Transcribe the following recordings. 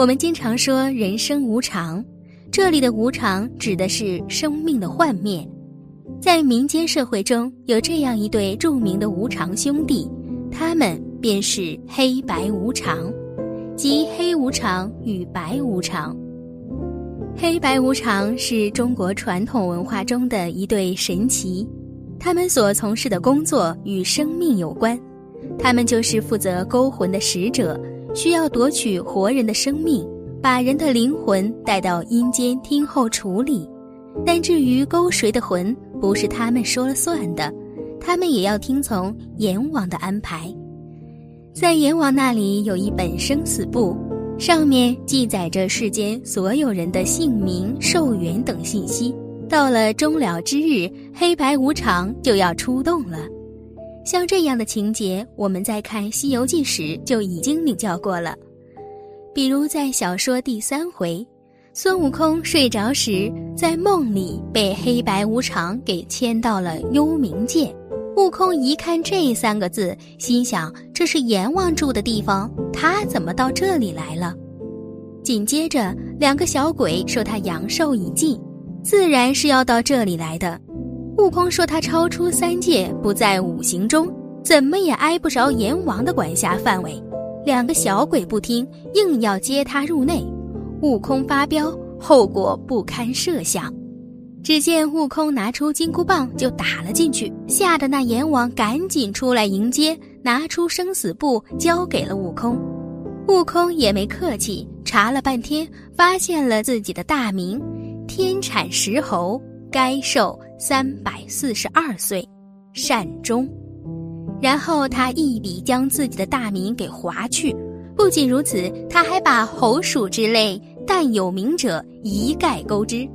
我们经常说人生无常，这里的无常指的是生命的幻灭。在民间社会中有这样一对著名的无常兄弟，他们便是黑白无常，即黑无常与白无常。黑白无常是中国传统文化中的一对神奇，他们所从事的工作与生命有关，他们就是负责勾魂的使者，需要夺取活人的生命，把人的灵魂带到阴间听候处理。但至于勾谁的魂，不是他们说了算的，他们也要听从阎王的安排。在阎王那里有一本生死簿，上面记载着世间所有人的姓名、寿元等信息。到了终了之日，黑白无常就要出动了。像这样的情节，我们在看《西游记》时就已经领教过了，比如在小说第三回。孙悟空睡着时，在梦里被黑白无常给牵到了幽冥界。悟空一看这三个字，心想：这是阎王住的地方，他怎么到这里来了？紧接着，两个小鬼说他阳寿已尽，自然是要到这里来的。悟空说他超出三界，不在五行中，怎么也挨不着阎王的管辖范围。两个小鬼不听，硬要接他入内。悟空发飙，后果不堪设想。只见悟空拿出金箍棒就打了进去，吓得那阎王赶紧出来迎接，拿出生死簿交给了悟空。悟空也没客气，查了半天，发现了自己的大名：天产石猴，该寿三百四十二岁，善终。然后他一笔将自己的大名给划去。不仅如此，他还把猴鼠之类。但有名者一概勾之，《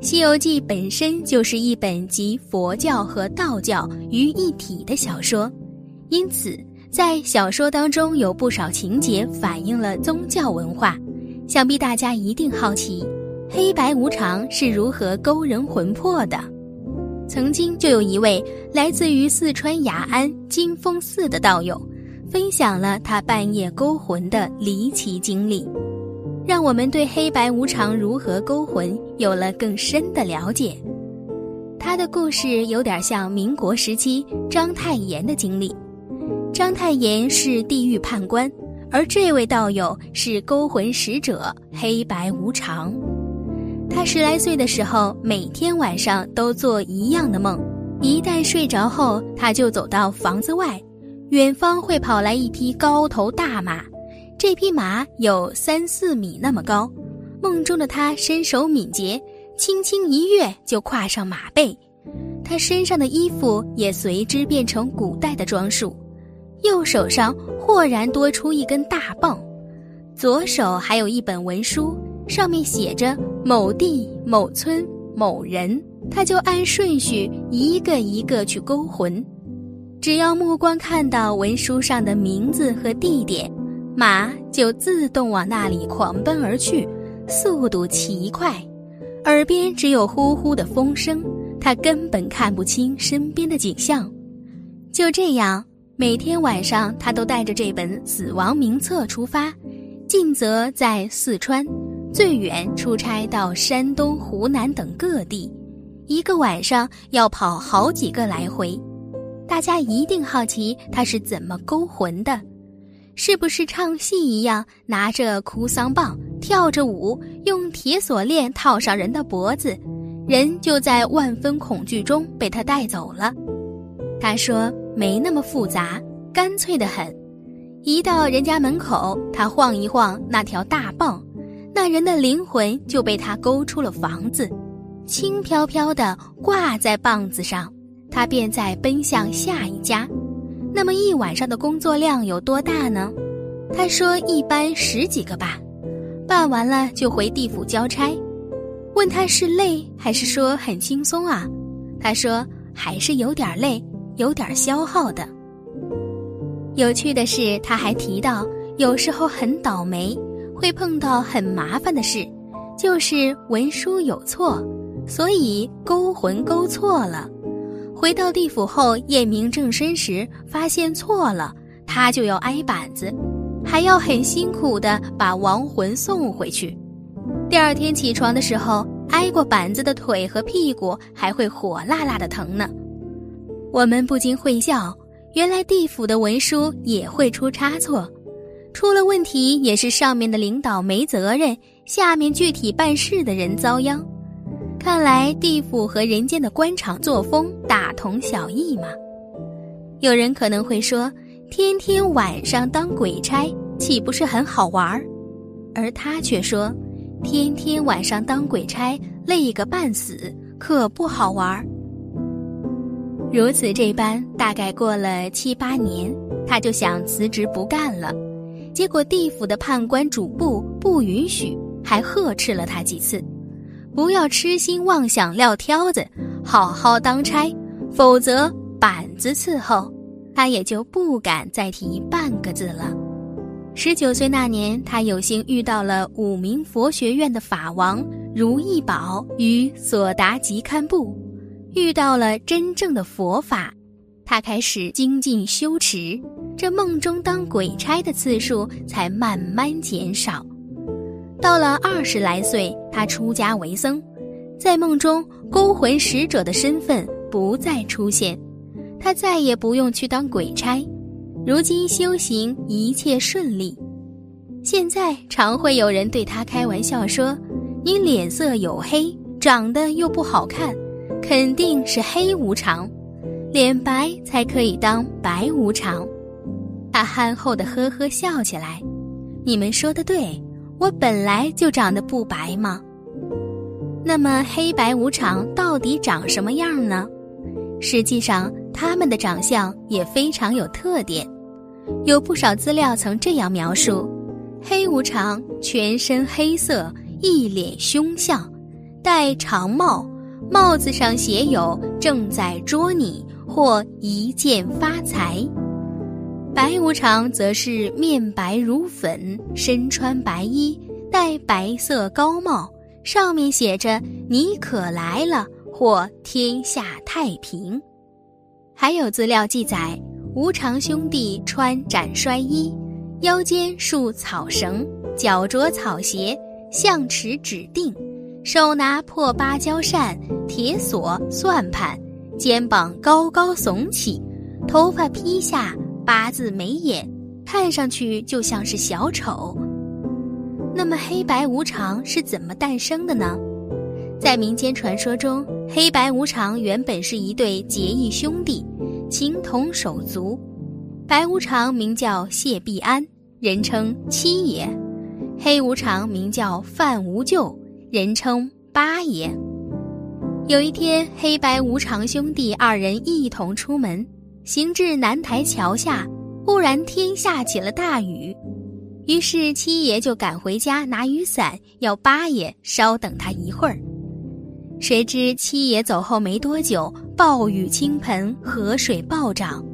西游记》本身就是一本集佛教和道教于一体的小说，因此在小说当中有不少情节反映了宗教文化。想必大家一定好奇，黑白无常是如何勾人魂魄的？曾经就有一位来自于四川雅安金峰寺的道友，分享了他半夜勾魂的离奇经历。让我们对黑白无常如何勾魂有了更深的了解。他的故事有点像民国时期章太炎的经历。章太炎是地狱判官，而这位道友是勾魂使者黑白无常。他十来岁的时候，每天晚上都做一样的梦，一旦睡着后，他就走到房子外，远方会跑来一匹高头大马。这匹马有三四米那么高，梦中的他身手敏捷，轻轻一跃就跨上马背，他身上的衣服也随之变成古代的装束，右手上豁然多出一根大棒，左手还有一本文书，上面写着某地某村某人，他就按顺序一个一个去勾魂，只要目光看到文书上的名字和地点。马就自动往那里狂奔而去，速度奇快，耳边只有呼呼的风声，他根本看不清身边的景象。就这样，每天晚上他都带着这本死亡名册出发，近则在四川，最远出差到山东、湖南等各地，一个晚上要跑好几个来回。大家一定好奇他是怎么勾魂的。是不是唱戏一样，拿着哭丧棒跳着舞，用铁锁链套上人的脖子，人就在万分恐惧中被他带走了？他说没那么复杂，干脆的很。一到人家门口，他晃一晃那条大棒，那人的灵魂就被他勾出了房子，轻飘飘的挂在棒子上，他便在奔向下一家。那么一晚上的工作量有多大呢？他说一般十几个吧，办完了就回地府交差。问他是累还是说很轻松啊？他说还是有点累，有点消耗的。有趣的是，他还提到有时候很倒霉，会碰到很麻烦的事，就是文书有错，所以勾魂勾错了。回到地府后验明正身时，发现错了，他就要挨板子。还要很辛苦的把亡魂送回去。第二天起床的时候，挨过板子的腿和屁股还会火辣辣的疼呢。我们不禁会笑，原来地府的文书也会出差错，出了问题也是上面的领导没责任，下面具体办事的人遭殃。看来地府和人间的官场作风大同小异嘛。有人可能会说，天天晚上当鬼差岂不是很好玩儿？而他却说，天天晚上当鬼差累个半死，可不好玩儿。如此这般，大概过了七八年，他就想辞职不干了。结果地府的判官主簿不允许，还呵斥了他几次。不要痴心妄想撂挑子，好好当差，否则板子伺候。他也就不敢再提半个字了。十九岁那年，他有幸遇到了五明佛学院的法王如意宝与索达吉堪布，遇到了真正的佛法，他开始精进修持，这梦中当鬼差的次数才慢慢减少。到了二十来岁，他出家为僧，在梦中勾魂使者的身份不再出现，他再也不用去当鬼差。如今修行一切顺利，现在常会有人对他开玩笑说：“你脸色黝黑，长得又不好看，肯定是黑无常，脸白才可以当白无常。”他憨厚的呵呵笑起来：“你们说的对。”我本来就长得不白吗？那么黑白无常到底长什么样呢？实际上，他们的长相也非常有特点。有不少资料曾这样描述：黑无常全身黑色，一脸凶相，戴长帽，帽子上写有“正在捉你”或“一见发财”。白无常则是面白如粉，身穿白衣，戴白色高帽，上面写着“你可来了”或“天下太平”。还有资料记载，无常兄弟穿斩衰衣，腰间束草绳，脚着草鞋，象持指定，手拿破芭蕉扇、铁锁、算盘，肩膀高高耸起，头发披下。八字眉眼，看上去就像是小丑。那么黑白无常是怎么诞生的呢？在民间传说中，黑白无常原本是一对结义兄弟，情同手足。白无常名叫谢必安，人称七爷；黑无常名叫范无咎，人称八爷。有一天，黑白无常兄弟二人一同出门。行至南台桥下，忽然天下起了大雨，于是七爷就赶回家拿雨伞，要八爷稍等他一会儿。谁知七爷走后没多久，暴雨倾盆，河水暴涨，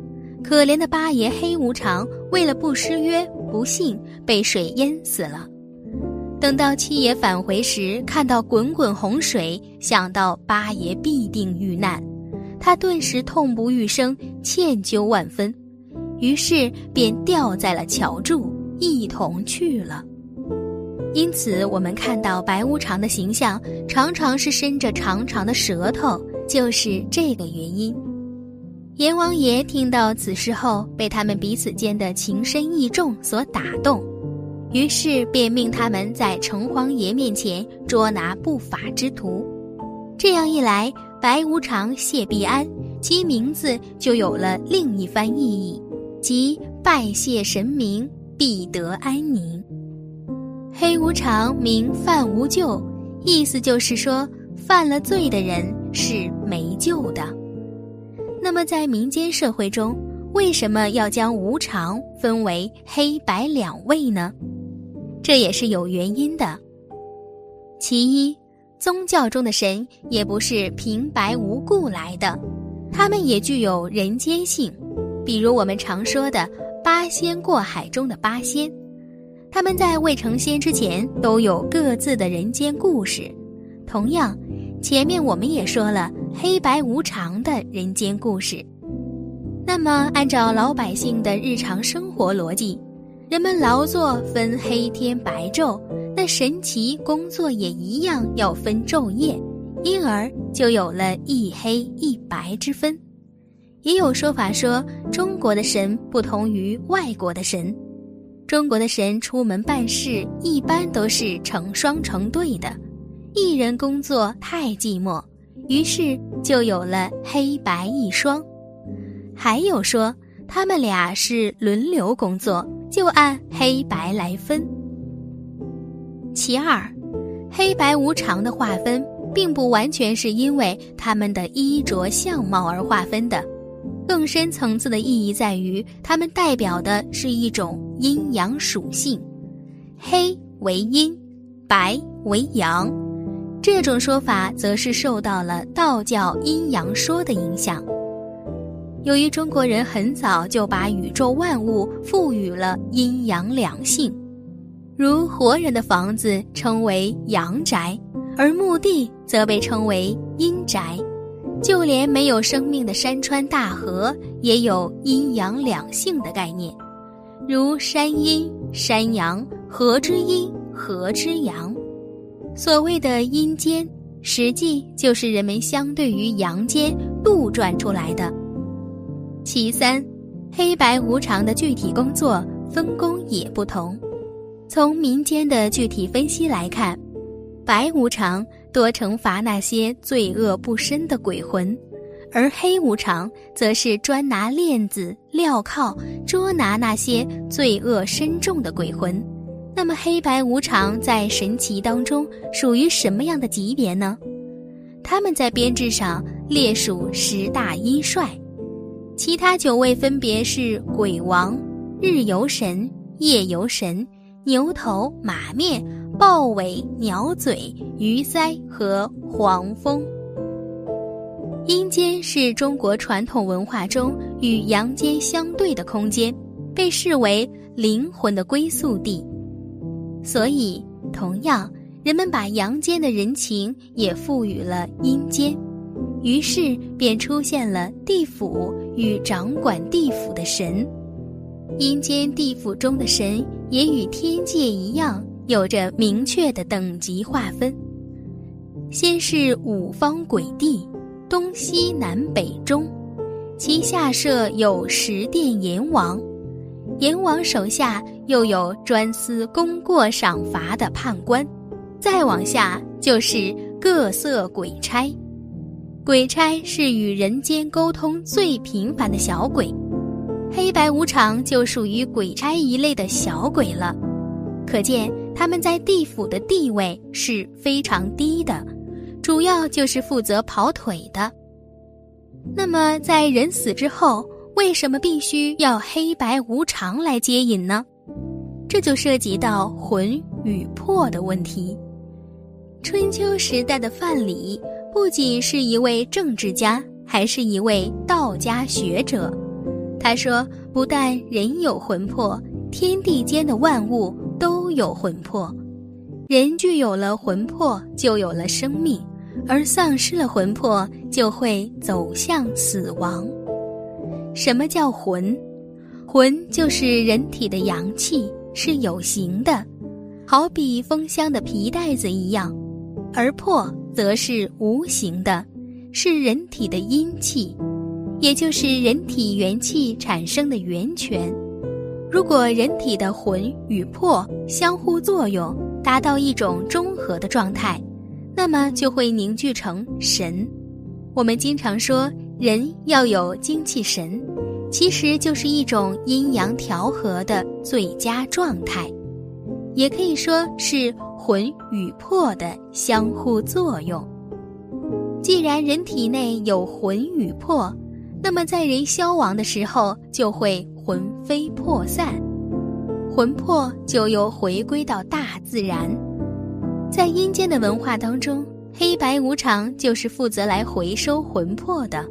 可怜的八爷黑无常为了不失约，不幸被水淹死了。等到七爷返回时，看到滚滚洪水，想到八爷必定遇难。他顿时痛不欲生，歉疚万分，于是便吊在了桥柱，一同去了。因此，我们看到白无常的形象常常是伸着长长的舌头，就是这个原因。阎王爷听到此事后，被他们彼此间的情深意重所打动，于是便命他们在城隍爷面前捉拿不法之徒。这样一来，白无常、谢必安，其名字就有了另一番意义，即拜谢神明，必得安宁。黑无常名犯无救，意思就是说犯了罪的人是没救的。那么在民间社会中，为什么要将无常分为黑白两位呢？这也是有原因的。其一。宗教中的神也不是平白无故来的，他们也具有人间性，比如我们常说的八仙过海中的八仙，他们在未成仙之前都有各自的人间故事。同样，前面我们也说了黑白无常的人间故事。那么，按照老百姓的日常生活逻辑，人们劳作分黑天白昼，那神奇工作也一样要分昼夜，因而就有了一黑一白之分。也有说法说，中国的神不同于外国的神，中国的神出门办事一般都是成双成对的，一人工作太寂寞，于是就有了黑白一双。还有说，他们俩是轮流工作。就按黑白来分。其二，黑白无常的划分，并不完全是因为他们的衣着相貌而划分的，更深层次的意义在于，他们代表的是一种阴阳属性，黑为阴，白为阳。这种说法则是受到了道教阴阳说的影响。由于中国人很早就把宇宙万物赋予了阴阳两性，如活人的房子称为阳宅，而墓地则被称为阴宅，就连没有生命的山川大河也有阴阳两性的概念，如山阴山阳，河之阴河之阳。所谓的阴间，实际就是人们相对于阳间杜撰出来的。其三，黑白无常的具体工作分工也不同。从民间的具体分析来看，白无常多惩罚那些罪恶不深的鬼魂，而黑无常则是专拿链子、镣铐捉拿那些罪恶深重的鬼魂。那么，黑白无常在神奇当中属于什么样的级别呢？他们在编制上列属十大阴帅。其他九位分别是鬼王、日游神、夜游神、牛头、马面、豹尾、鸟嘴、鱼鳃和黄蜂。阴间是中国传统文化中与阳间相对的空间，被视为灵魂的归宿地。所以，同样，人们把阳间的人情也赋予了阴间。于是便出现了地府与掌管地府的神，阴间地府中的神也与天界一样，有着明确的等级划分。先是五方鬼帝，东西南北中，其下设有十殿阎王，阎王手下又有专司功过赏罚的判官，再往下就是各色鬼差。鬼差是与人间沟通最频繁的小鬼，黑白无常就属于鬼差一类的小鬼了。可见他们在地府的地位是非常低的，主要就是负责跑腿的。那么在人死之后，为什么必须要黑白无常来接引呢？这就涉及到魂与魄的问题。春秋时代的范蠡。不仅是一位政治家，还是一位道家学者。他说：“不但人有魂魄，天地间的万物都有魂魄。人具有了魂魄，就有了生命；而丧失了魂魄，就会走向死亡。什么叫魂？魂就是人体的阳气，是有形的，好比封箱的皮带子一样；而魄。”则是无形的，是人体的阴气，也就是人体元气产生的源泉。如果人体的魂与魄相互作用，达到一种中和的状态，那么就会凝聚成神。我们经常说人要有精气神，其实就是一种阴阳调和的最佳状态，也可以说是。魂与魄的相互作用。既然人体内有魂与魄，那么在人消亡的时候就会魂飞魄散，魂魄就又回归到大自然。在阴间的文化当中，黑白无常就是负责来回收魂魄的。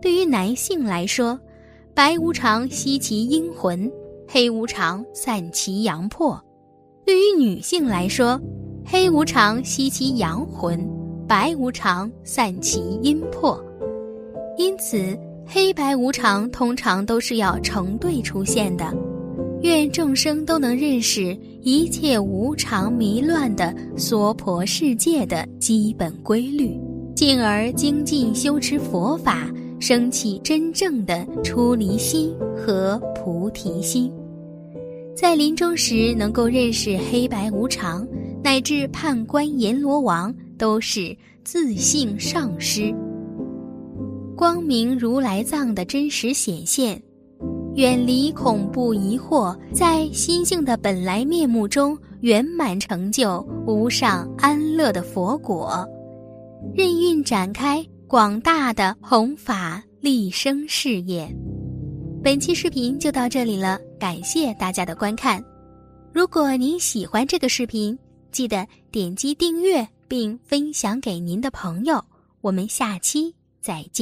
对于男性来说，白无常吸其阴魂，黑无常散其阳魄。对于女性来说，黑无常吸其阳魂，白无常散其阴魄。因此，黑白无常通常都是要成对出现的。愿众生都能认识一切无常迷乱的娑婆世界的基本规律，进而精进修持佛法，升起真正的出离心和菩提心，在临终时能够认识黑白无常，乃至判官阎罗王都是自性上师，光明如来藏的真实显现。远离恐怖疑惑，在心性的本来面目中圆满成就无上安乐的佛果，任运展开广大的弘法利生事业。本期视频就到这里了，感谢大家的观看。如果您喜欢这个视频，记得点击订阅并分享给您的朋友。我们下期再见。